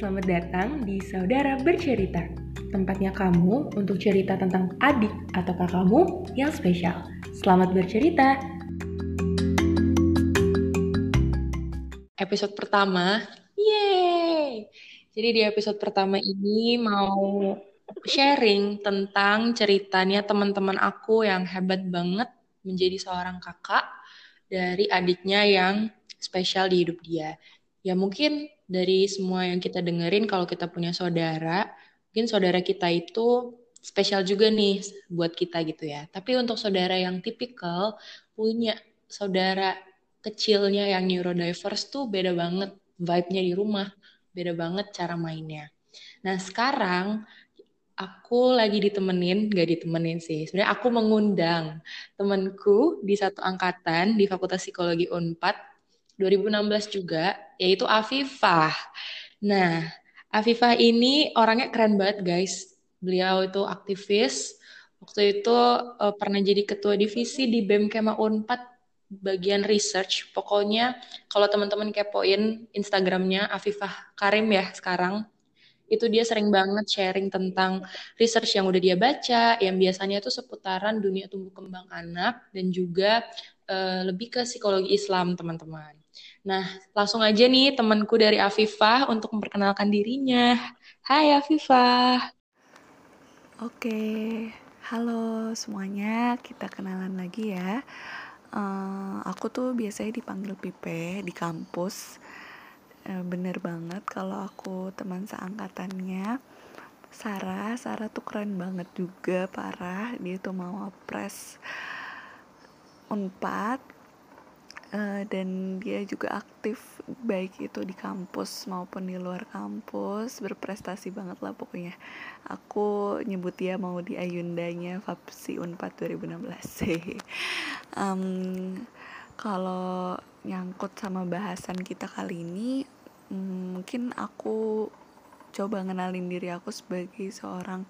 Selamat datang di Saudara Bercerita, tempatnya kamu untuk cerita tentang adik atau kakakmu yang spesial. Selamat bercerita. Episode pertama, yeay! Jadi di episode pertama ini mau sharing tentang ceritanya teman-teman aku yang hebat banget menjadi seorang kakak dari adiknya yang spesial di hidup dia. Ya mungkin dari semua yang kita dengerin kalau kita punya saudara, mungkin saudara kita itu spesial juga nih buat kita gitu ya. Tapi untuk saudara yang tipikal punya saudara kecilnya yang neurodiverse tuh beda banget vibe-nya di rumah, beda banget cara mainnya. Nah sekarang aku lagi ditemenin, gak ditemenin sih. Sebenarnya aku mengundang temanku di satu angkatan di Fakultas Psikologi Unpad 2016 juga, yaitu Afifah. Nah, Afifah ini orangnya keren banget guys. Beliau itu aktivis, waktu itu uh, pernah jadi ketua divisi di BEM Kema Unpad bagian research. Pokoknya kalau teman-teman kepoin Instagramnya Afifah Karim ya sekarang, itu dia sering banget sharing tentang research yang udah dia baca, yang biasanya itu seputaran dunia tumbuh kembang anak dan juga uh, lebih ke psikologi Islam teman-teman. Nah, langsung aja nih temanku dari Afifah untuk memperkenalkan dirinya. Hai Afifah. Oke, halo semuanya. Kita kenalan lagi ya. Uh, aku tuh biasanya dipanggil Pipe di kampus. Uh, bener banget kalau aku teman seangkatannya. Sarah, Sarah tuh keren banget juga, parah. Dia tuh mau press Unpad uh, dan dia juga aktif baik itu di kampus maupun di luar kampus berprestasi banget lah pokoknya. Aku nyebut dia mau di Ayundanya Fapsi Unpad 2016 um, kalau nyangkut sama bahasan kita kali ini um, mungkin aku coba ngenalin diri aku sebagai seorang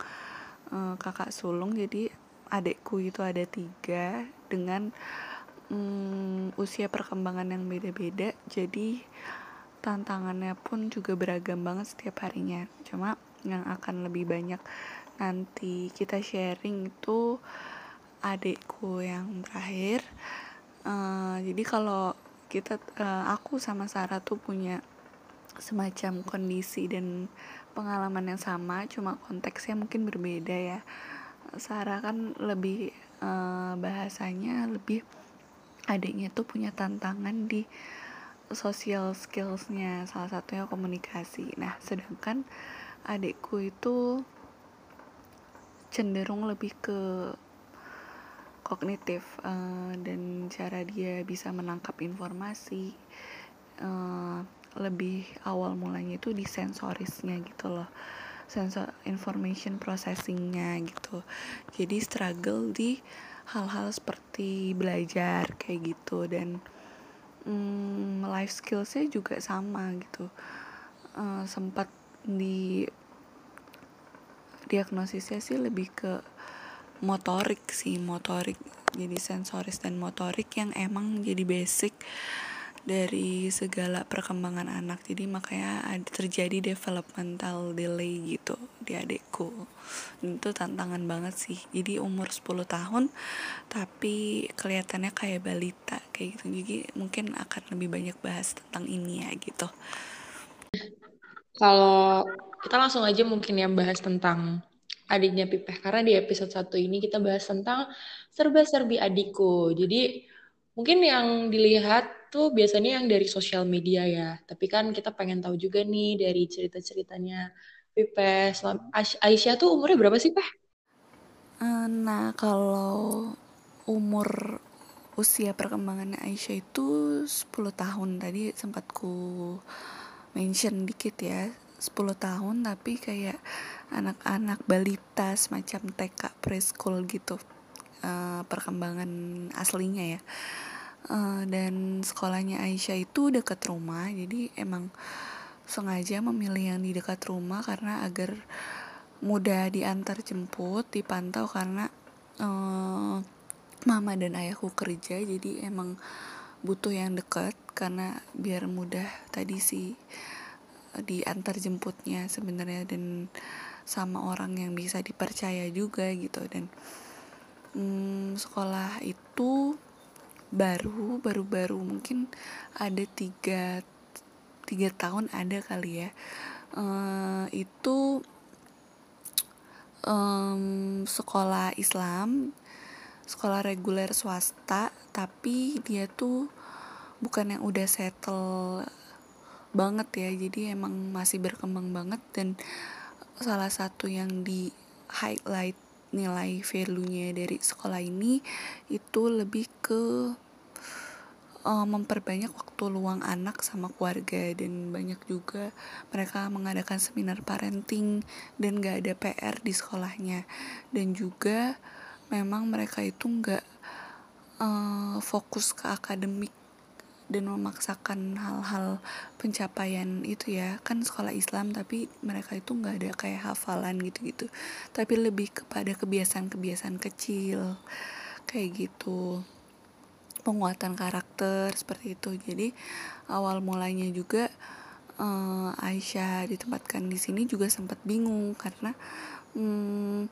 uh, kakak sulung. Jadi adekku itu ada tiga dengan hmm, usia perkembangan yang beda-beda jadi tantangannya pun juga beragam banget setiap harinya. Cuma yang akan lebih banyak nanti kita sharing itu adikku yang terakhir. Uh, jadi kalau kita uh, aku sama Sarah tuh punya semacam kondisi dan pengalaman yang sama cuma konteksnya mungkin berbeda ya. Sarah kan lebih uh, bahasanya lebih adiknya tuh punya tantangan di social skillsnya salah satunya komunikasi. Nah sedangkan adikku itu cenderung lebih ke kognitif uh, dan cara dia bisa menangkap informasi uh, lebih awal mulanya itu di sensorisnya gitu loh sensor information processingnya gitu. Jadi struggle di hal-hal seperti belajar kayak gitu dan hmm, life skillsnya juga sama gitu. Uh, sempat di diagnosisnya sih lebih ke motorik sih motorik jadi sensoris dan motorik yang emang jadi basic dari segala perkembangan anak. Jadi makanya terjadi developmental delay gitu di adekku itu tantangan banget sih. Jadi umur 10 tahun tapi kelihatannya kayak balita kayak gitu. Jadi mungkin akan lebih banyak bahas tentang ini ya gitu. Kalau kita langsung aja mungkin yang bahas tentang adiknya Pipeh. Karena di episode satu ini kita bahas tentang serba-serbi adikku. Jadi mungkin yang dilihat tuh biasanya yang dari sosial media ya. Tapi kan kita pengen tahu juga nih dari cerita-ceritanya Pipe. Aisyah tuh umurnya berapa sih, Peh? Eh, nah, kalau umur usia perkembangan Aisyah itu 10 tahun tadi sempat ku mention dikit ya 10 tahun tapi kayak anak-anak balita semacam TK preschool gitu uh, perkembangan aslinya ya uh, dan sekolahnya Aisyah itu dekat rumah jadi emang sengaja memilih yang di dekat rumah karena agar mudah diantar jemput dipantau karena uh, mama dan ayahku kerja jadi emang butuh yang dekat karena biar mudah tadi si diantar jemputnya sebenarnya dan sama orang yang bisa dipercaya juga gitu. Dan hmm, sekolah itu baru baru baru mungkin ada tiga tiga tahun ada kali ya. Uh, itu um, sekolah Islam sekolah reguler swasta tapi dia tuh bukan yang udah settle banget ya. Jadi emang masih berkembang banget dan salah satu yang di highlight nilai value-nya dari sekolah ini itu lebih ke uh, memperbanyak waktu luang anak sama keluarga dan banyak juga mereka mengadakan seminar parenting dan gak ada PR di sekolahnya. Dan juga memang mereka itu nggak uh, fokus ke akademik dan memaksakan hal-hal pencapaian itu ya. Kan sekolah Islam tapi mereka itu nggak ada kayak hafalan gitu-gitu. Tapi lebih kepada kebiasaan-kebiasaan kecil kayak gitu. Penguatan karakter seperti itu. Jadi awal mulanya juga uh, Aisyah ditempatkan di sini juga sempat bingung karena um,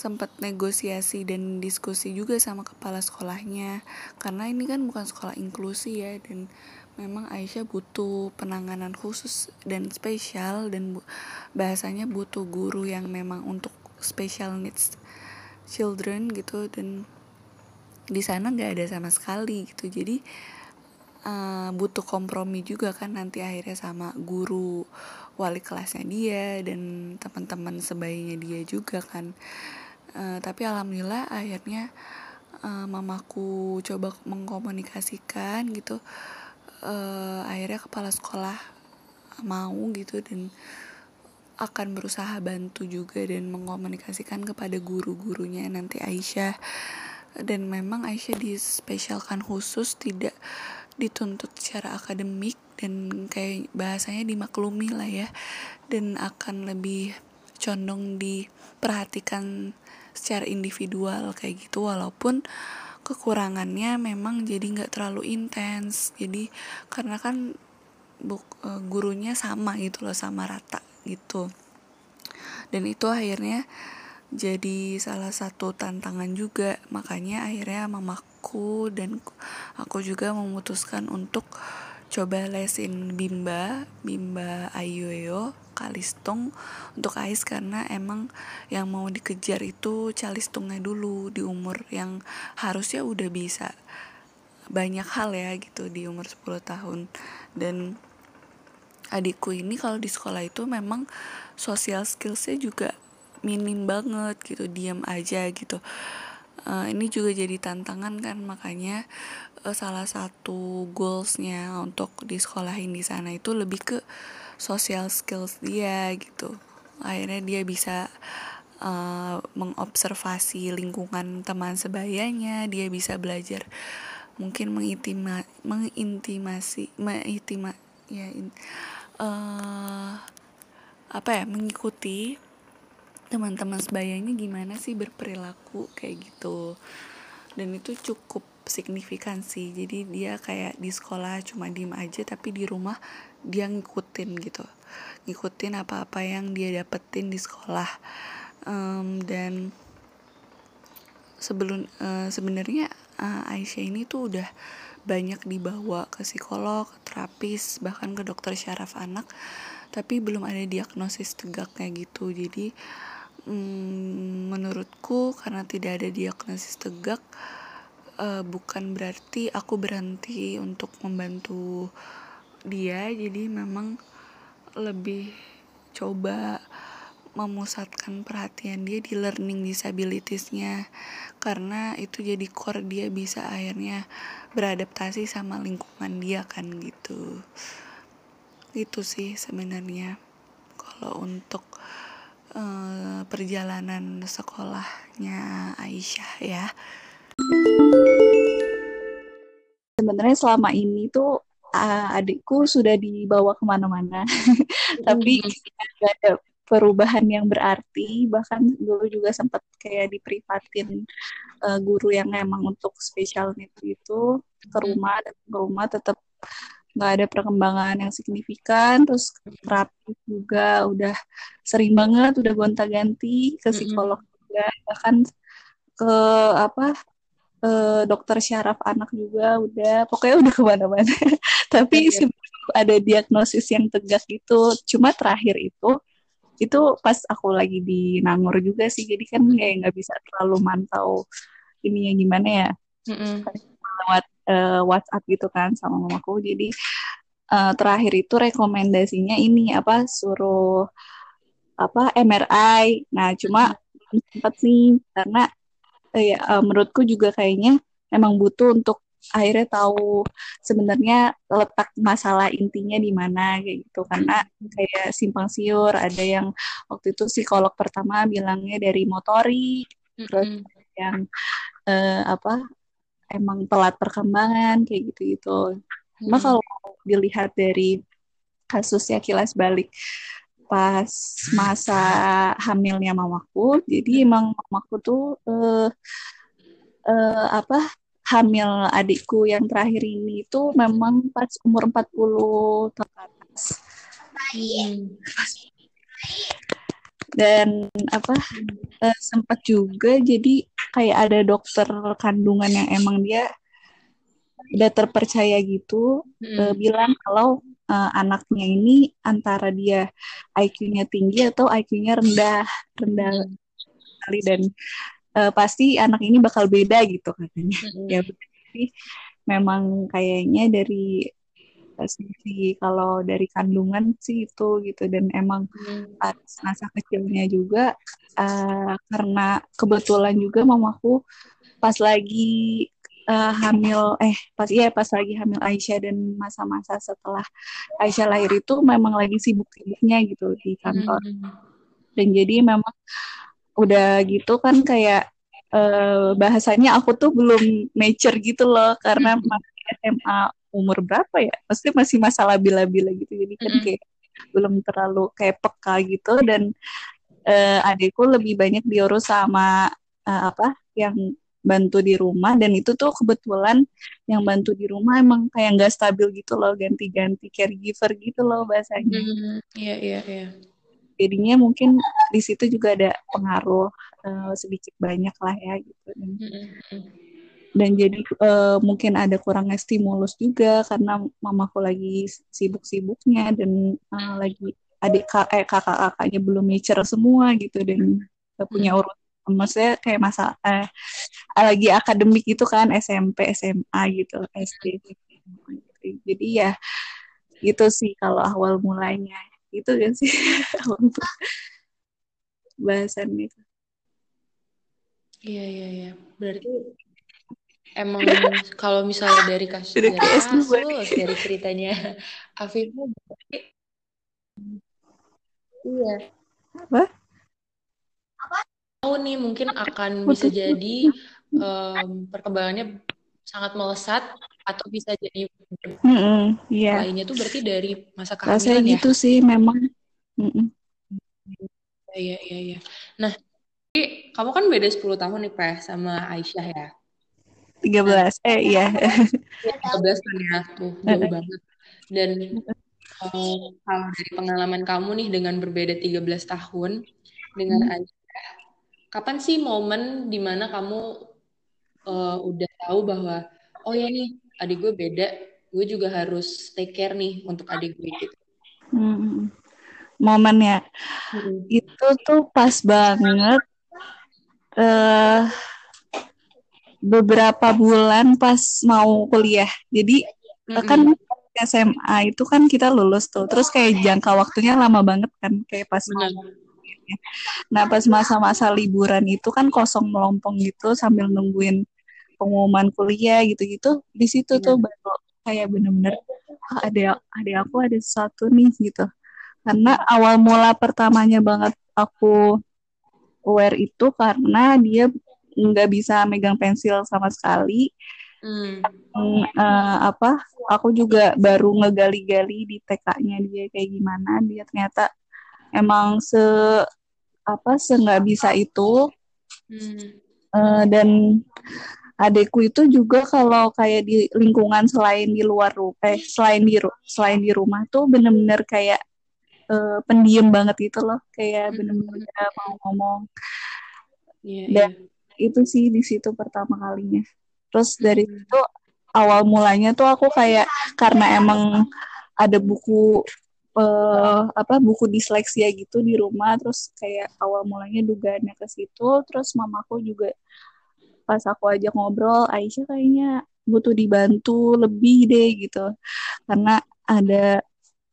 sempat negosiasi dan diskusi juga sama kepala sekolahnya. Karena ini kan bukan sekolah inklusi ya dan memang Aisyah butuh penanganan khusus dan spesial dan bu bahasanya butuh guru yang memang untuk special needs children gitu dan di sana nggak ada sama sekali gitu. Jadi uh, butuh kompromi juga kan nanti akhirnya sama guru wali kelasnya dia dan teman-teman sebaiknya dia juga kan uh, tapi alhamdulillah akhirnya uh, mamaku coba mengkomunikasikan gitu. Uh, akhirnya kepala sekolah mau gitu dan akan berusaha bantu juga dan mengkomunikasikan kepada guru-gurunya nanti Aisyah. Dan memang Aisyah dispesialkan khusus tidak dituntut secara akademik dan kayak bahasanya dimaklumi lah ya. Dan akan lebih condong diperhatikan secara individual kayak gitu walaupun kekurangannya memang jadi nggak terlalu intens. Jadi karena kan buk, e, gurunya sama gitu loh sama rata gitu. Dan itu akhirnya jadi salah satu tantangan juga. Makanya akhirnya mamaku dan aku juga memutuskan untuk coba lesin bimba bimba ayoyo Kalistung untuk Ais karena emang yang mau dikejar itu Calistungnya dulu di umur yang harusnya udah bisa. Banyak hal ya gitu di umur 10 tahun. Dan adikku ini kalau di sekolah itu memang social skillsnya juga minim banget gitu diam aja gitu. Uh, ini juga jadi tantangan kan makanya uh, salah satu goalsnya untuk di sekolahin di sana itu lebih ke social skills dia gitu. Akhirnya dia bisa uh, mengobservasi lingkungan teman sebayanya dia bisa belajar mungkin mengintima mengintimasi mengintima ya in, uh, apa ya mengikuti teman-teman sebayanya gimana sih berperilaku kayak gitu. Dan itu cukup signifikan sih. Jadi dia kayak di sekolah cuma diem aja tapi di rumah dia ngikutin gitu. Ngikutin apa-apa yang dia dapetin di sekolah. Um, dan sebelum uh, sebenarnya uh, Aisyah ini tuh udah banyak dibawa ke psikolog, terapis, bahkan ke dokter syaraf anak, tapi belum ada diagnosis tegak kayak gitu. Jadi um, menurutku karena tidak ada diagnosis tegak, uh, bukan berarti aku berhenti untuk membantu dia. Jadi memang lebih coba memusatkan perhatian dia di learning disabilitiesnya. Karena itu jadi core dia bisa akhirnya beradaptasi sama lingkungan dia kan gitu. Itu sih sebenarnya. Kalau untuk uh, perjalanan sekolahnya Aisyah ya sebenarnya selama ini tuh uh, adikku sudah dibawa ke mana-mana. Tapi nggak ada perubahan yang berarti bahkan dulu juga sempat kayak diprivatin uh, guru yang emang untuk special needs itu ke rumah dan ke rumah tetap nggak ada perkembangan yang signifikan terus terapi juga udah sering banget udah gonta-ganti ke psikolog juga bahkan ke apa ke dokter syaraf anak juga udah. Pokoknya udah ke mana-mana. Tapi yeah. ada diagnosis yang tegas gitu cuma terakhir itu itu pas aku lagi di Nangor juga sih. Jadi kan kayak nggak bisa terlalu mantau ini yang gimana ya. Mm -hmm. lewat uh, WhatsApp gitu kan sama mamaku. Jadi uh, terakhir itu rekomendasinya ini apa suruh apa MRI nah cuma sempat nih karena ya, uh, menurutku juga kayaknya emang butuh untuk akhirnya tahu sebenarnya letak masalah intinya di mana kayak gitu karena kayak simpang siur ada yang waktu itu psikolog pertama bilangnya dari motori mm -hmm. terus yang uh, apa emang telat perkembangan kayak gitu gitu cuma hmm. kalau dilihat dari kasusnya kilas balik pas masa hamilnya mamaku jadi emang mamaku tuh uh, uh, apa hamil adikku yang terakhir ini itu memang pas umur 40 tahun atas. Hmm. Dan apa uh, sempat juga jadi kayak ada dokter kandungan yang emang dia udah terpercaya gitu hmm. uh, bilang kalau uh, anaknya ini antara dia IQ-nya tinggi atau IQ-nya rendah rendah hmm. sekali dan uh, pasti anak ini bakal beda gitu katanya hmm. ya berarti memang kayaknya dari sisi kalau dari kandungan sih itu gitu dan emang hmm. pas masa kecilnya juga uh, karena kebetulan juga mamaku pas lagi uh, hamil eh pas iya pas lagi hamil Aisyah dan masa-masa setelah Aisyah lahir itu memang lagi sibuk-sibuknya gitu di kantor hmm. dan jadi memang udah gitu kan kayak uh, bahasanya aku tuh belum mature gitu loh karena hmm. masih SMA umur berapa ya? Pasti masih masa labil-labil gitu. Jadi kan hmm. kayak belum terlalu kayak peka gitu dan uh, adikku lebih banyak diurus sama uh, apa yang bantu di rumah dan itu tuh kebetulan yang bantu di rumah emang kayak nggak stabil gitu loh ganti-ganti caregiver gitu loh bahasanya. Iya iya iya. Jadinya mungkin di situ juga ada pengaruh uh, sedikit banyak lah ya gitu. Dan, mm-hmm. dan jadi uh, mungkin ada kurangnya stimulus juga karena mamaku lagi sibuk-sibuknya dan uh, lagi adik eh, kakak-kakaknya belum mature semua gitu dan punya urut maksudnya kayak masa eh, lagi akademik gitu kan SMP SMA gitu SD jadi ya gitu sih kalau awal mulainya itu kan sih bahasan itu Iya iya iya. Berarti emang kalau misalnya dari kasus dari kasus dari ceritanya Afif iya. Apa? Tahu nih mungkin akan bisa jadi um, perkembangannya sangat melesat atau bisa jadi mm -mm, yeah. lainnya tuh berarti dari masa kehamilan Rasanya ya. gitu sih memang. Mm -mm. Iya iya iya. Nah jadi, kamu kan beda 10 tahun nih, Peh, sama Aisyah ya? 13, nah, eh iya. 13 kan ya, tuh jauh banget. Dan kalau dari pengalaman kamu nih dengan berbeda 13 tahun dengan hmm. Kapan sih momen di mana kamu uh, udah tahu bahwa, oh ya nih, adik gue beda, gue juga harus take care nih untuk adik gue gitu. Hmm. Momennya, hmm. itu tuh pas banget uh, beberapa bulan pas mau kuliah. Jadi mm-hmm. kan SMA itu kan kita lulus tuh. Terus kayak jangka waktunya lama banget kan kayak pas Nah, pas masa-masa liburan itu kan kosong melompong gitu sambil nungguin pengumuman kuliah gitu-gitu. Di situ tuh baru kayak bener-bener oh, ada ada aku ada satu nih gitu. Karena awal mula pertamanya banget aku aware itu karena dia nggak bisa megang pensil sama sekali. Hmm. Uh, apa? Aku juga baru ngegali-gali di TK-nya dia kayak gimana. Dia ternyata emang se apa se nggak bisa itu. Hmm. Uh, dan adekku itu juga kalau kayak di lingkungan selain di luar rumah eh selain di selain di rumah tuh bener-bener kayak uh, pendiam banget gitu loh kayak bener-bener gak mau ngomong Iya, dan iya. itu sih di situ pertama kalinya terus dari situ awal mulanya tuh aku kayak karena emang ada buku uh, apa buku disleksia gitu di rumah terus kayak awal mulanya dugaannya ke situ terus mamaku juga pas aku ajak ngobrol Aisyah kayaknya butuh dibantu lebih deh gitu. Karena ada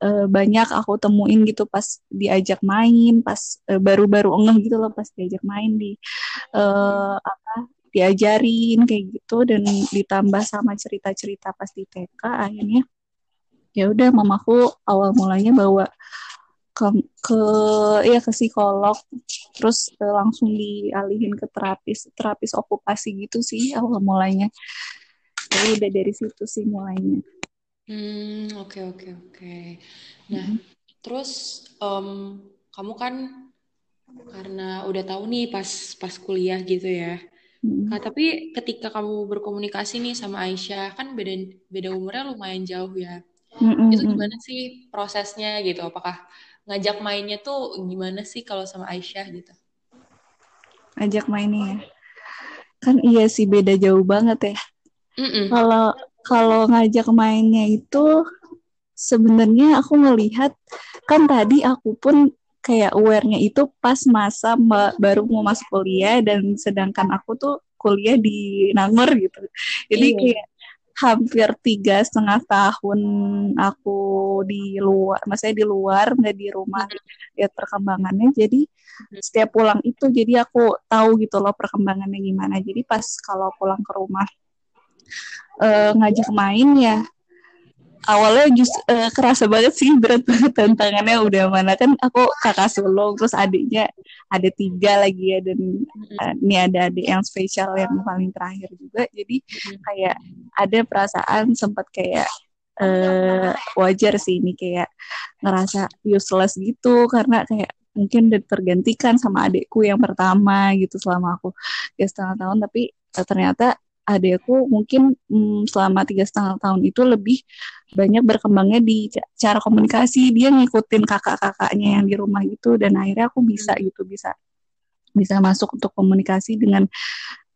uh, banyak aku temuin gitu pas diajak main pas uh, baru-baru ngeh gitu loh pas diajak main di uh, apa diajarin kayak gitu dan ditambah sama cerita-cerita pas di TK akhirnya ya udah mamaku awal mulanya bawa ke ke ya ke psikolog terus uh, langsung dialihin ke terapis terapis okupasi gitu sih awal mulanya jadi udah dari situ sih mulainya hmm oke okay, oke okay, oke okay. nah hmm. terus um, kamu kan karena udah tahu nih pas pas kuliah gitu ya hmm. nah, tapi ketika kamu berkomunikasi nih sama Aisyah kan beda beda umurnya lumayan jauh ya hmm, itu gimana sih prosesnya gitu apakah ngajak mainnya tuh gimana sih kalau sama Aisyah gitu? Ngajak mainnya ya. Kan iya sih beda jauh banget ya. Kalau kalau ngajak mainnya itu sebenarnya aku ngelihat kan tadi aku pun kayak awarenya itu pas masa baru mau masuk kuliah dan sedangkan aku tuh kuliah di Nangor gitu. Jadi iya. kayak hampir tiga setengah tahun aku di luar, maksudnya di luar nggak di rumah hmm. lihat perkembangannya. Jadi hmm. setiap pulang itu jadi aku tahu gitu loh perkembangannya gimana. Jadi pas kalau pulang ke rumah uh, ngajak main ya awalnya just uh, kerasa banget sih berat banget tantangannya udah mana. Kan aku kakak sulung terus adiknya ada tiga lagi ya dan uh, ini ada adik yang spesial yang paling terakhir juga. Jadi kayak ada perasaan sempat kayak uh, wajar sih ini kayak ngerasa useless gitu. Karena kayak mungkin udah tergantikan sama adikku yang pertama gitu selama aku ya setengah tahun. Tapi ternyata adekku mungkin hmm, selama tiga setengah tahun itu lebih banyak berkembangnya di cara komunikasi. Dia ngikutin kakak-kakaknya yang di rumah gitu dan akhirnya aku bisa hmm. gitu bisa bisa masuk untuk komunikasi dengan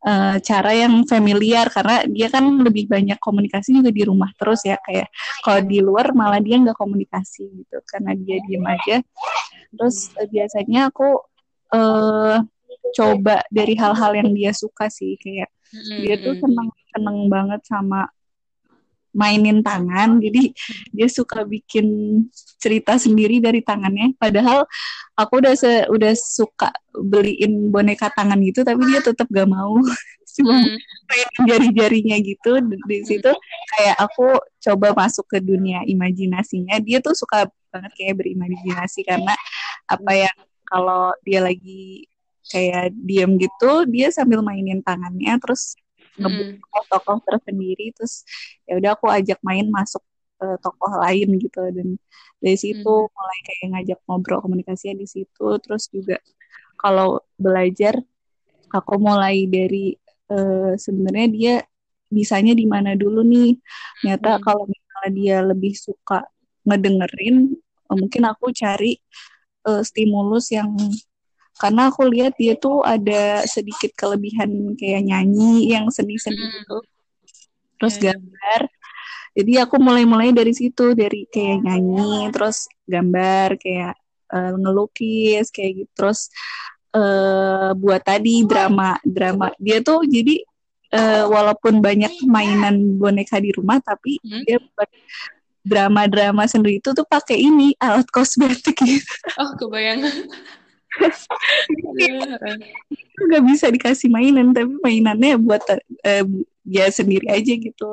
uh, cara yang familiar. Karena dia kan lebih banyak komunikasi juga di rumah terus ya kayak kalau di luar malah dia nggak komunikasi gitu. Karena dia diem aja. Terus uh, biasanya aku uh, coba dari hal-hal yang dia suka sih kayak hmm Dia tuh seneng seneng banget sama mainin tangan. Jadi dia suka bikin cerita sendiri dari tangannya. Padahal aku udah se udah suka beliin boneka tangan gitu tapi dia tetap gak mau. Cuma mm. jari-jarinya gitu. Di situ kayak aku coba masuk ke dunia imajinasinya. Dia tuh suka banget kayak berimajinasi karena apa ya kalau dia lagi kayak diem gitu dia sambil mainin tangannya terus ngebuka mm. tokoh tersendiri terus ya udah aku ajak main masuk ke tokoh lain gitu dan dari situ mm. mulai kayak ngajak ngobrol komunikasinya di situ terus juga kalau belajar aku mulai dari uh, sebenarnya dia bisanya di mana dulu nih ternyata mm. kalau misalnya dia lebih suka ngedengerin mungkin aku cari uh, stimulus yang karena aku lihat dia tuh ada sedikit kelebihan kayak nyanyi yang seni-seni hmm. gitu terus yeah. gambar jadi aku mulai-mulai dari situ dari kayak nyanyi terus gambar kayak uh, ngelukis kayak gitu terus uh, buat tadi drama drama dia tuh jadi uh, walaupun banyak mainan boneka di rumah tapi hmm. dia buat drama-drama sendiri itu tuh pakai ini alat kosmetik gitu. Oh, kebayang. nggak bisa dikasih mainan tapi mainannya buat uh, dia sendiri aja gitu.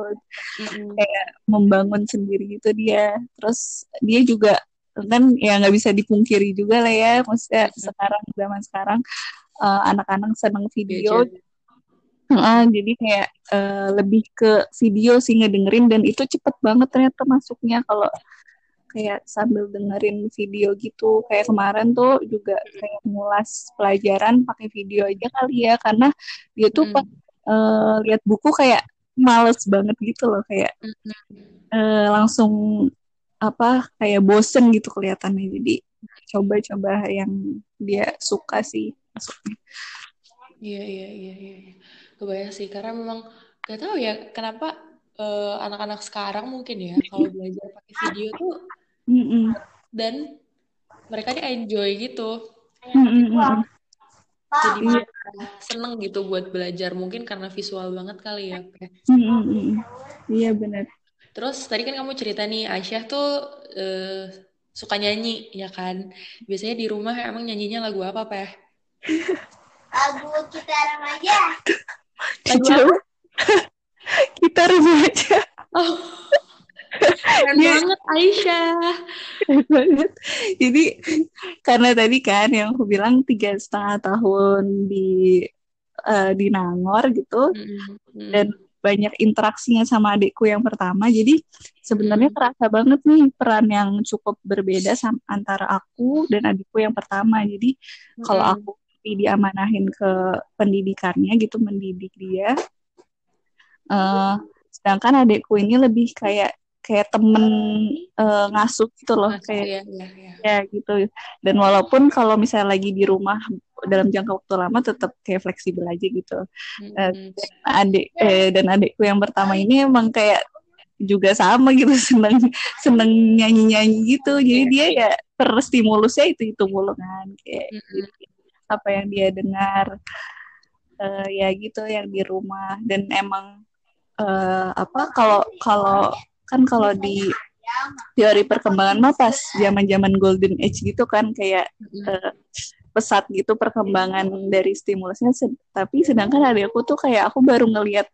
Mm-hmm. kayak membangun sendiri gitu dia. Terus dia juga kan ya nggak bisa dipungkiri juga lah ya maksudnya mm-hmm. sekarang zaman sekarang uh, anak-anak seneng video. Uh, jadi kayak uh, lebih ke video sih ngedengerin dan itu cepet banget ternyata masuknya. Kalau kayak sambil dengerin video gitu. Kayak kemarin tuh juga kayak ngulas pelajaran pakai video aja kali ya karena dia tuh hmm. pas uh, lihat buku kayak males banget gitu loh kayak uh, langsung apa kayak bosen gitu kelihatannya. Jadi coba-coba yang dia suka sih masuknya. Iya iya iya iya, iya. kebayang sih karena memang gak tahu ya kenapa uh, anak-anak sekarang mungkin ya kalau belajar pakai video tuh mm -mm. dan mereka nih enjoy gitu mm -mm. jadi iya. seneng gitu buat belajar mungkin karena visual banget kali ya mm -mm. iya benar Terus tadi kan kamu cerita nih Aisyah tuh uh, suka nyanyi ya kan? Biasanya di rumah emang nyanyinya lagu apa, Peh? lagu kita remaja. Lagu apa? kita remaja. Oh. Keren yeah. banget Aisyah. Banget. Jadi karena tadi kan yang aku bilang tiga setengah tahun di uh, di Nangor gitu mm -hmm. dan banyak interaksinya sama adikku yang pertama jadi sebenarnya terasa hmm. banget nih peran yang cukup berbeda sama, antara aku dan adikku yang pertama jadi hmm. kalau aku diamanahin ke pendidikannya gitu mendidik dia uh, sedangkan adikku ini lebih kayak kayak temen uh, ngasuh gitu loh kayak ya, ya, ya. ya gitu dan walaupun kalau misalnya lagi di rumah dalam jangka waktu lama tetap kayak fleksibel aja gitu. Mm-hmm. Uh, adik eh, dan adikku yang pertama ini emang kayak juga sama gitu seneng seneng nyanyi nyanyi gitu jadi dia ya terstimulusnya itu itu mulu kan kayak mm-hmm. gitu. apa yang dia dengar uh, ya gitu yang di rumah dan emang uh, apa kalau kalau kan kalau di teori perkembangan mah pas zaman zaman golden age gitu kan kayak uh, pesat gitu perkembangan dari stimulusnya. Tapi sedangkan adikku tuh kayak aku baru ngelihat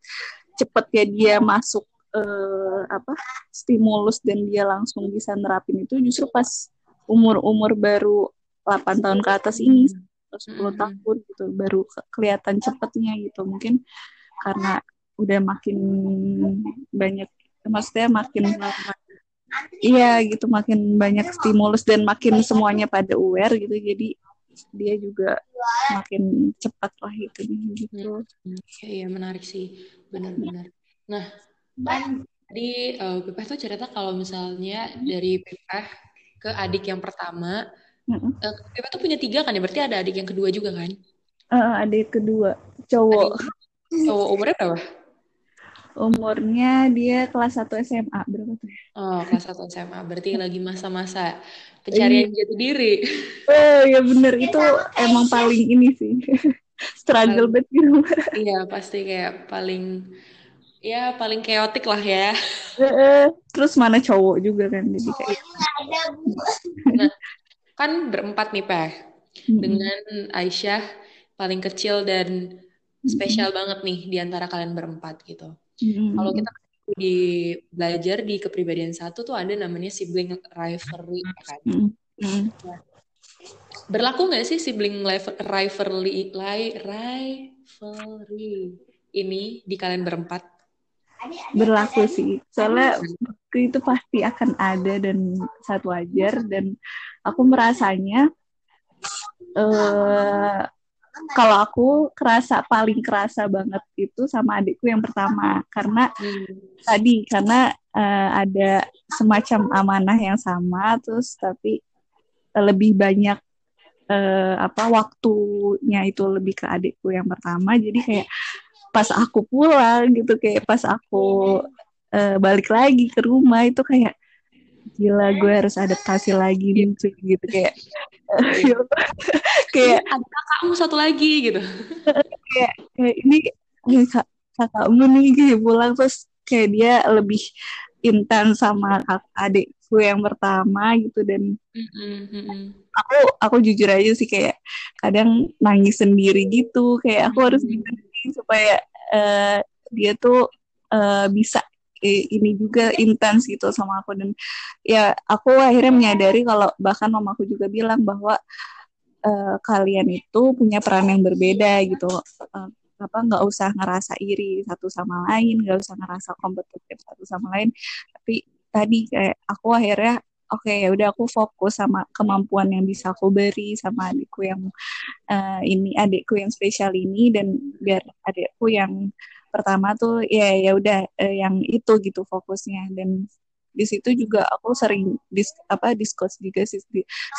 cepet ya dia masuk uh, apa stimulus dan dia langsung bisa nerapin itu justru pas umur-umur baru 8 tahun ke atas ini 10 hmm. tahun gitu baru kelihatan cepetnya gitu. Mungkin karena udah makin banyak maksudnya makin iya gitu makin banyak stimulus dan makin semuanya pada aware gitu jadi dia juga makin cepat lah itu gitu. Iya, iya menarik sih, benar-benar. Nah, kan tadi uh, Pepeh tuh cerita kalau misalnya dari Pepeh ke adik yang pertama, uh, tuh punya tiga kan ya? Berarti ada adik yang kedua juga kan? Uh, adik kedua, cowok. Adik, cowok umurnya berapa? Umurnya dia kelas 1 SMA, berapa tuh? Oh, kelas 1 SMA. Berarti lagi masa-masa pencarian iya. jati diri. Oh ya bener itu emang paling ini sih struggle banget gitu. Iya pasti kayak paling ya paling keotik lah ya. Terus mana cowok juga kan jadi kayak. Nah, kan berempat nih Pak dengan Aisyah paling kecil dan spesial banget nih di antara kalian berempat gitu. Kalau kita di belajar di kepribadian satu tuh ada namanya sibling rivalry kan. Mm. berlaku nggak sih sibling rivalry rivalry ini di kalian berempat? Berlaku sih, soalnya itu pasti akan ada dan satu wajar dan aku merasanya uh, kalau aku kerasa paling kerasa banget itu sama adikku yang pertama karena hmm. tadi karena uh, ada semacam amanah yang sama terus tapi uh, lebih banyak uh, apa waktunya itu lebih ke adikku yang pertama jadi kayak pas aku pulang gitu kayak pas aku uh, balik lagi ke rumah itu kayak gila gue harus adaptasi lagi nih gitu kayak. kayak ada kakakmu satu lagi gitu kayak, kayak ini kak, kakakmu nih gitu pulang terus kayak dia lebih intens sama adikku yang pertama gitu dan mm-hmm. aku aku jujur aja sih kayak kadang nangis sendiri gitu kayak aku harus mm-hmm. supaya uh, dia tuh uh, bisa ini juga intens gitu sama aku. Dan ya aku akhirnya menyadari kalau bahkan mamaku juga bilang bahwa uh, kalian itu punya peran yang berbeda gitu. Uh, apa nggak usah ngerasa iri satu sama lain nggak usah ngerasa kompetitif satu sama lain. Tapi tadi kayak aku akhirnya oke okay, ya udah aku fokus sama kemampuan yang bisa aku beri sama adikku yang uh, ini adikku yang spesial ini. Dan biar adikku yang pertama tuh ya ya udah uh, yang itu gitu fokusnya. Dan di situ juga aku sering dis apa diskusi juga sih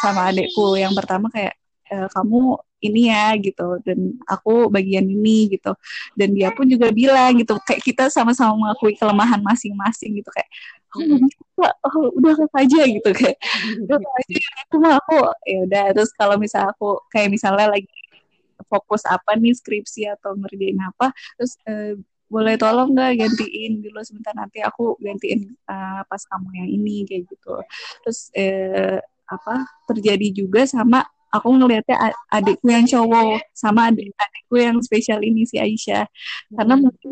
sama adikku yang pertama kayak e, kamu ini ya gitu. Dan aku bagian ini gitu. Dan dia pun juga bilang gitu kayak kita sama-sama mengakui kelemahan masing-masing gitu kayak oh, bisa, oh udah kakak aja gitu kayak. Udah aja itu mah aku ya udah. Terus kalau misal aku kayak misalnya lagi fokus apa nih skripsi atau ngerjain apa terus eh, boleh tolong nggak gantiin dulu sebentar nanti aku gantiin uh, pas kamu yang ini kayak gitu terus eh, apa terjadi juga sama aku ngelihatnya adikku yang cowok sama adik adikku yang spesial ini si Aisyah karena hmm. mungkin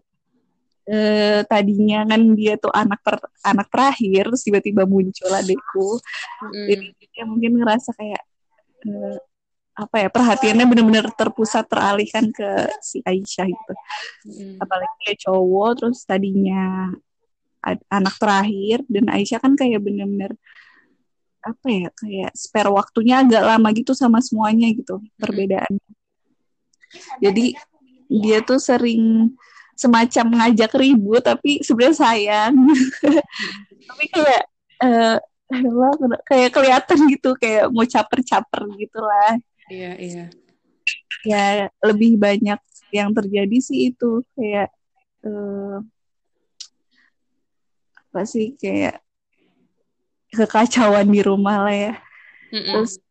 eh, tadinya kan dia tuh anak per, anak terakhir terus tiba-tiba muncul adikku hmm. jadi dia mungkin ngerasa kayak eh, apa ya perhatiannya benar-benar terpusat teralihkan ke si Aisyah gitu. Hmm. apalagi dia cowok terus tadinya anak terakhir dan Aisyah kan kayak benar-benar apa ya kayak spare waktunya agak lama gitu sama semuanya gitu hmm. perbedaannya. Jadi dia. tuh sering semacam ngajak ribut tapi sebenarnya sayang. Tapi kayak uh, kayak kelihatan gitu kayak mau caper-caper gitulah Iya, iya. Ya, lebih banyak yang terjadi sih itu kayak uh, apa sih kayak kekacauan di rumah lah ya. Mm-mm. Terus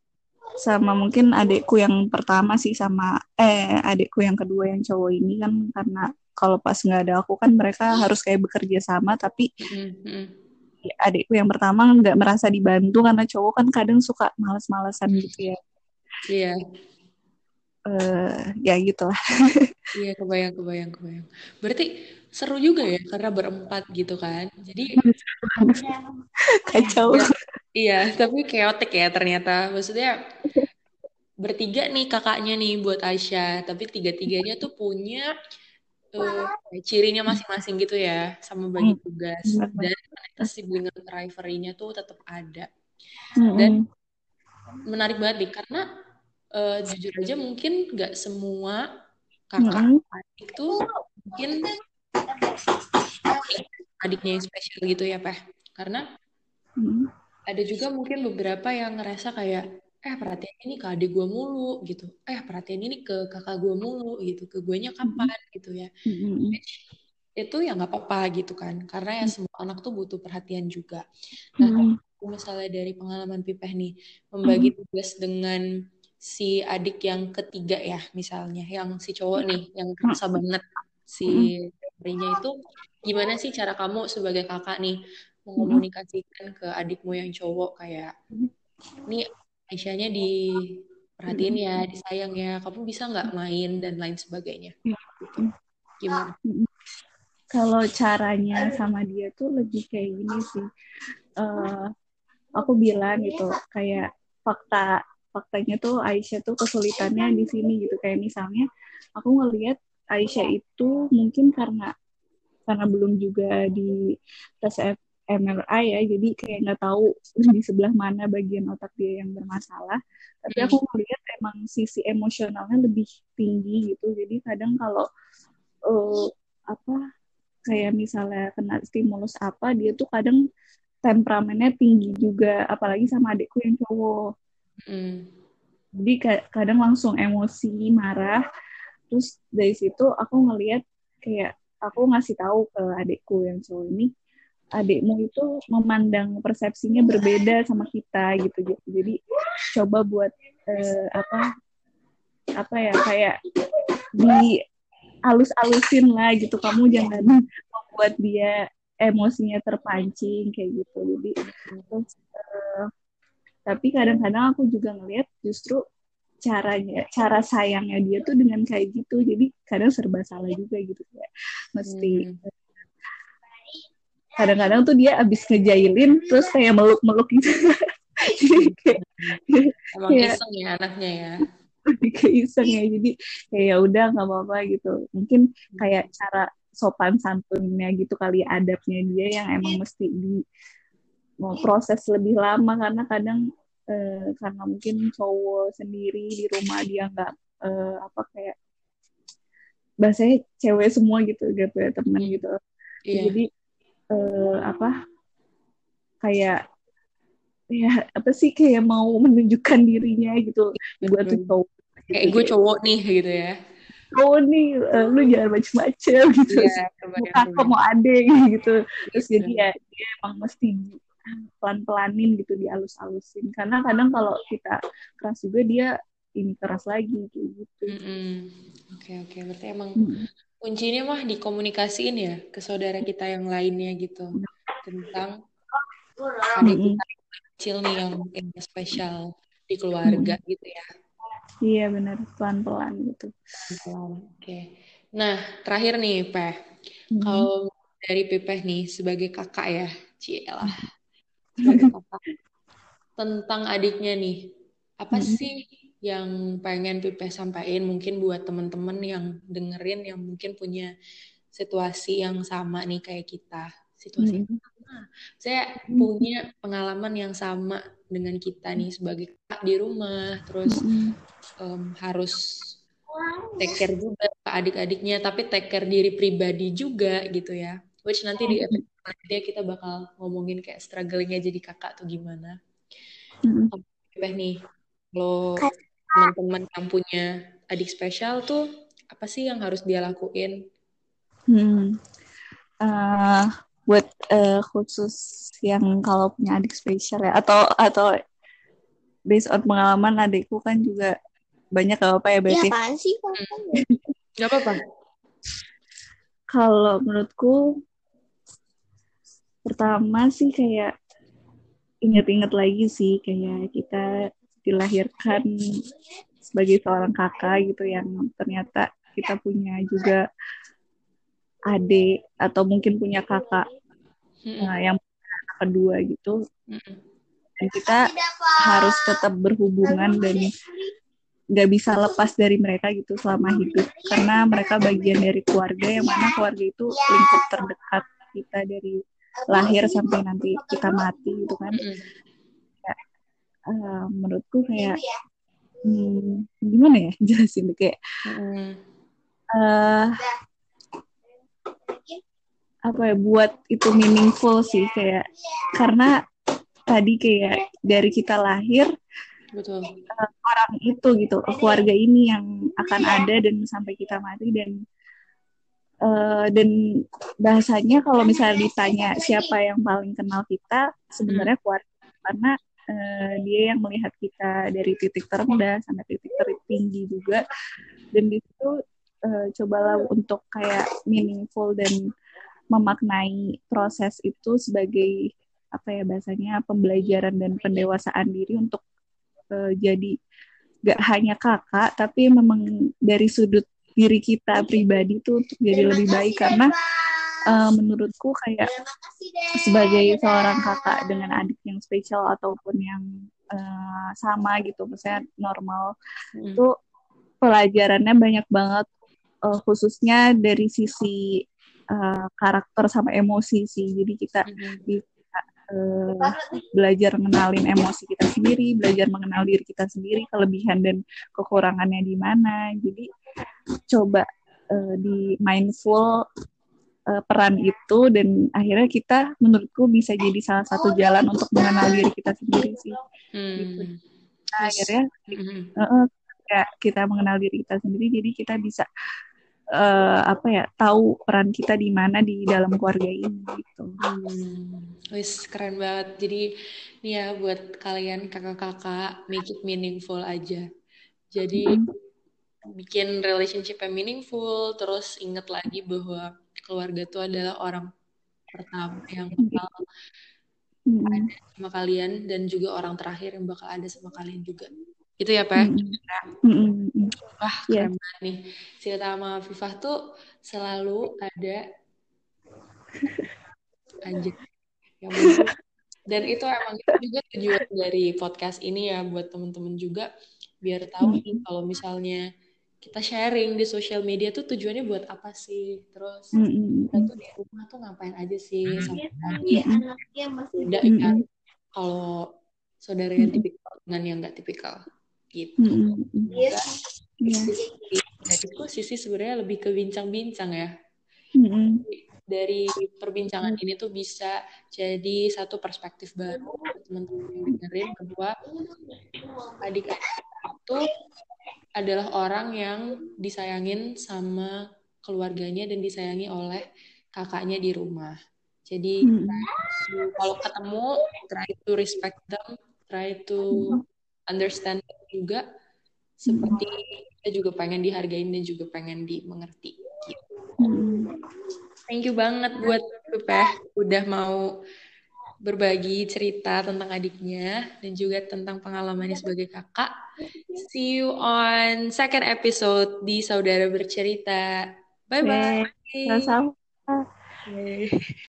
sama mungkin adikku yang pertama sih sama eh adikku yang kedua yang cowok ini kan karena kalau pas nggak ada aku kan mereka harus kayak bekerja sama tapi mm-hmm. adikku yang pertama nggak merasa dibantu karena cowok kan kadang suka males-malesan gitu ya Iya. Uh, ya gitulah. iya kebayang kebayang kebayang. Berarti seru juga ya karena berempat gitu kan. Jadi kacau. Ya, iya, tapi chaotic ya ternyata. Maksudnya bertiga nih kakaknya nih buat Aisyah, tapi tiga-tiganya tuh punya uh, cirinya masing-masing gitu ya, sama bagi hmm. tugas dan sibling rivalry-nya tuh tetap ada. Dan menarik banget nih karena uh, jujur aja mungkin nggak semua kakak mm. adik tuh mungkin adiknya yang spesial gitu ya Peh. Karena mm. ada juga mungkin beberapa yang ngerasa kayak eh perhatian ini ke adik gue mulu gitu. Eh perhatian ini ke kakak gue mulu gitu. Ke gue nya kapan? gitu ya. Mm. itu ya nggak apa-apa gitu kan. Karena ya semua anak tuh butuh perhatian juga. Nah misalnya dari pengalaman Pipeh nih membagi tugas dengan si adik yang ketiga ya misalnya yang si cowok nih yang kerasa banget si nya itu gimana sih cara kamu sebagai kakak nih mengomunikasikan ke adikmu yang cowok? Kayak nih Aisyahnya diperhatiin ya disayang ya kamu bisa nggak main? dan lain sebagainya. Gitu. gimana? Kalau caranya sama dia tuh lebih kayak gini sih. Uh, aku bilang gitu kayak fakta faktanya tuh Aisyah tuh kesulitannya di sini gitu. Kayak misalnya aku ngelihat Aisyah itu mungkin karena karena belum juga di tes MRI ya jadi kayak nggak tahu di sebelah mana bagian otak dia yang bermasalah. Tapi aku hmm. ngelihat emang sisi emosionalnya lebih tinggi gitu. Jadi kadang kalau uh, apa kayak misalnya kena stimulus apa dia tuh kadang temperamennya tinggi juga. Apalagi sama adikku yang cowok mm. jadi kadang langsung emosi marah. Terus dari situ aku ngelihat kayak aku ngasih tahu ke adikku yang cowok ini adikmu itu memandang persepsinya berbeda sama kita gitu. Jadi coba buat uh, apa apa ya kayak di alus-alusin lah gitu. Kamu jangan membuat dia emosinya terpancing kayak gitu. Jadi terus uh, tapi kadang-kadang aku juga ngelihat justru caranya cara sayangnya dia tuh dengan kayak gitu. Jadi kadang serba salah juga gitu ya mesti hmm. kadang-kadang tuh dia abis ngejailin terus kayak meluk-meluk gitu. Emang kayak, iseng ya anaknya ya. kayak iseng ya. Jadi kayak ya udah nggak apa-apa gitu. Mungkin kayak cara sopan santunnya gitu kali adabnya dia yang emang mesti di mau proses lebih lama karena kadang eh, karena mungkin cowok sendiri di rumah dia nggak eh, apa kayak bahasanya cewek semua gitu gak punya teman gitu Iya. jadi eh, apa kayak ya apa sih kayak mau menunjukkan dirinya gitu gue tuh Betul. cowok Kayak gue cowok nih gitu ya. cowok nih eh, lu jangan macem-macem gitu Iya, kebayang, kakak kebayang. mau adek gitu terus Gitu. jadi ya dia emang mesti pelan-pelanin gitu dialus-alusin karena kadang kalau kita keras juga dia ini keras lagi kayak gitu. Oke oke, berarti emang Mm. kuncinya mah dikomunikasiin ya ke saudara kita yang lainnya gitu tentang adik Mm-mm. kita yang kecil nih yang mungkin spesial di keluarga gitu ya. iya benar pelan-pelan gitu. Oke. Nah, terakhir nih, Peh. Mm. Kalau dari Pipeh nih sebagai kakak ya, cielah. Sebagai kakak tentang adiknya nih. Apa Mm-mm. sih yang pengen Pipeh sampaikan mungkin buat teman-teman yang dengerin yang mungkin punya situasi yang sama nih kayak kita. Situasi yang Mm-mm. sama. Saya punya pengalaman yang sama dengan kita nih sebagai kakak di rumah, terus Mm-mm. em, harus take care juga ke adik-adiknya, tapi take care diri pribadi juga gitu ya. Which nanti di episode selanjutnya kita bakal ngomongin kayak strugglingnya jadi kakak tuh gimana. Mm-mm. Beh nih, kalau teman-teman yang punya adik spesial tuh apa sih yang harus dia lakuin? Hmm. Eh, buat eh, khusus yang kalau punya adik spesial ya atau atau based on pengalaman adikku kan juga banyak gak apa ya Ya berarti apaan sih? Gak apa-apa. kalau menurutku pertama sih kayak inget-inget lagi sih kayak kita dilahirkan sebagai seorang kakak gitu yang ternyata kita punya juga adik atau mungkin punya kakak Mm-mm. uh, yang kedua gitu Mm-mm. dan kita harus tetap berhubungan dan nggak bisa lepas dari mereka gitu selama hidup karena mereka bagian dari keluarga yang mana keluarga itu lingkup terdekat kita dari lahir sampai nanti kita mati gitu kan Mm-mm. Uh, menurutku kayak hmm, gimana ya jelasin kayak uh, apa ya buat itu meaningful sih kayak karena tadi kayak dari kita lahir Betul. orang itu gitu keluarga ini yang akan ada dan sampai kita mati dan eh, dan bahasanya kalau misalnya ditanya siapa yang paling kenal kita sebenarnya keluarga karena eh, dia yang melihat kita dari titik terendah sampai titik tertinggi juga. Dan di situ eh, cobalah untuk kayak meaningful dan memaknai proses itu sebagai apa ya bahasanya pembelajaran dan pendewasaan diri untuk eh, jadi gak hanya kakak tapi memang dari sudut diri kita pribadi tuh untuk jadi lebih baik karena eh, menurutku kayak sebagai seorang kakak dengan adik yang spesial ataupun yang eh, sama gitu misalnya normal Mm-mm. itu pelajarannya banyak banget eh, khususnya dari sisi eh, karakter sama emosi sih jadi kita Mm-mm. bisa eh, belajar mengenalin emosi kita sendiri, belajar mengenal diri kita sendiri, kelebihan dan kekurangannya di mana. Jadi coba eh, di mindful eh, peran itu dan akhirnya kita menurutku bisa jadi salah satu jalan untuk mengenal diri kita sendiri sih. Hmm. Nah, Terus, akhirnya eh, kayak kita mengenal diri kita sendiri, jadi kita bisa eh, apa ya tahu peran kita di mana di dalam keluarga ini gitu. Hmm, wis keren banget. Jadi nih ya buat kalian kakak-kakak make it meaningful aja. Jadi bikin relationship yang meaningful, terus inget lagi bahwa keluarga itu adalah orang pertama yang bakal Mm-mm. sama kalian dan juga orang terakhir yang bakal ada sama kalian juga. Gitu ya, Pak? Mm-mm. Wah, Iya. keren banget nih. Cerita sama Vivah tuh selalu ada anjir. Yang. Dan itu emang itu juga tujuan dari podcast ini ya buat temen-temen juga biar tahu nih kalau misalnya kita sharing di sosial media tuh tujuannya buat apa sih? Terus Mm-mm. kita tuh di rumah tuh ngapain aja sih Iya, sehari-hari? anaknya masih Beda Mm-mm. kan kalau saudara yang tipikal dengan yang nggak tipikal gitu. Mm-mm. Iya. Iya. Dari diskusi sih sebenarnya lebih ke bincang-bincang ya. Mm-mm. Dari perbincangan ini tuh bisa jadi satu perspektif baru buat teman-teman yang dengerin. Kedua, adik-adik itu adalah orang yang disayangin sama keluarganya dan disayangi oleh kakaknya di rumah. Jadi Mm-mm. kalau ketemu try to respect them, try to understand them juga seperti kita juga pengen dihargain dan juga pengen dimengerti. Gitu. Thank you banget buat Pepeh udah mau berbagi cerita tentang adiknya dan juga tentang pengalamannya sebagai kakak. See you on second episode di Saudara Bercerita. Bye bye. Sama-sama. Bye.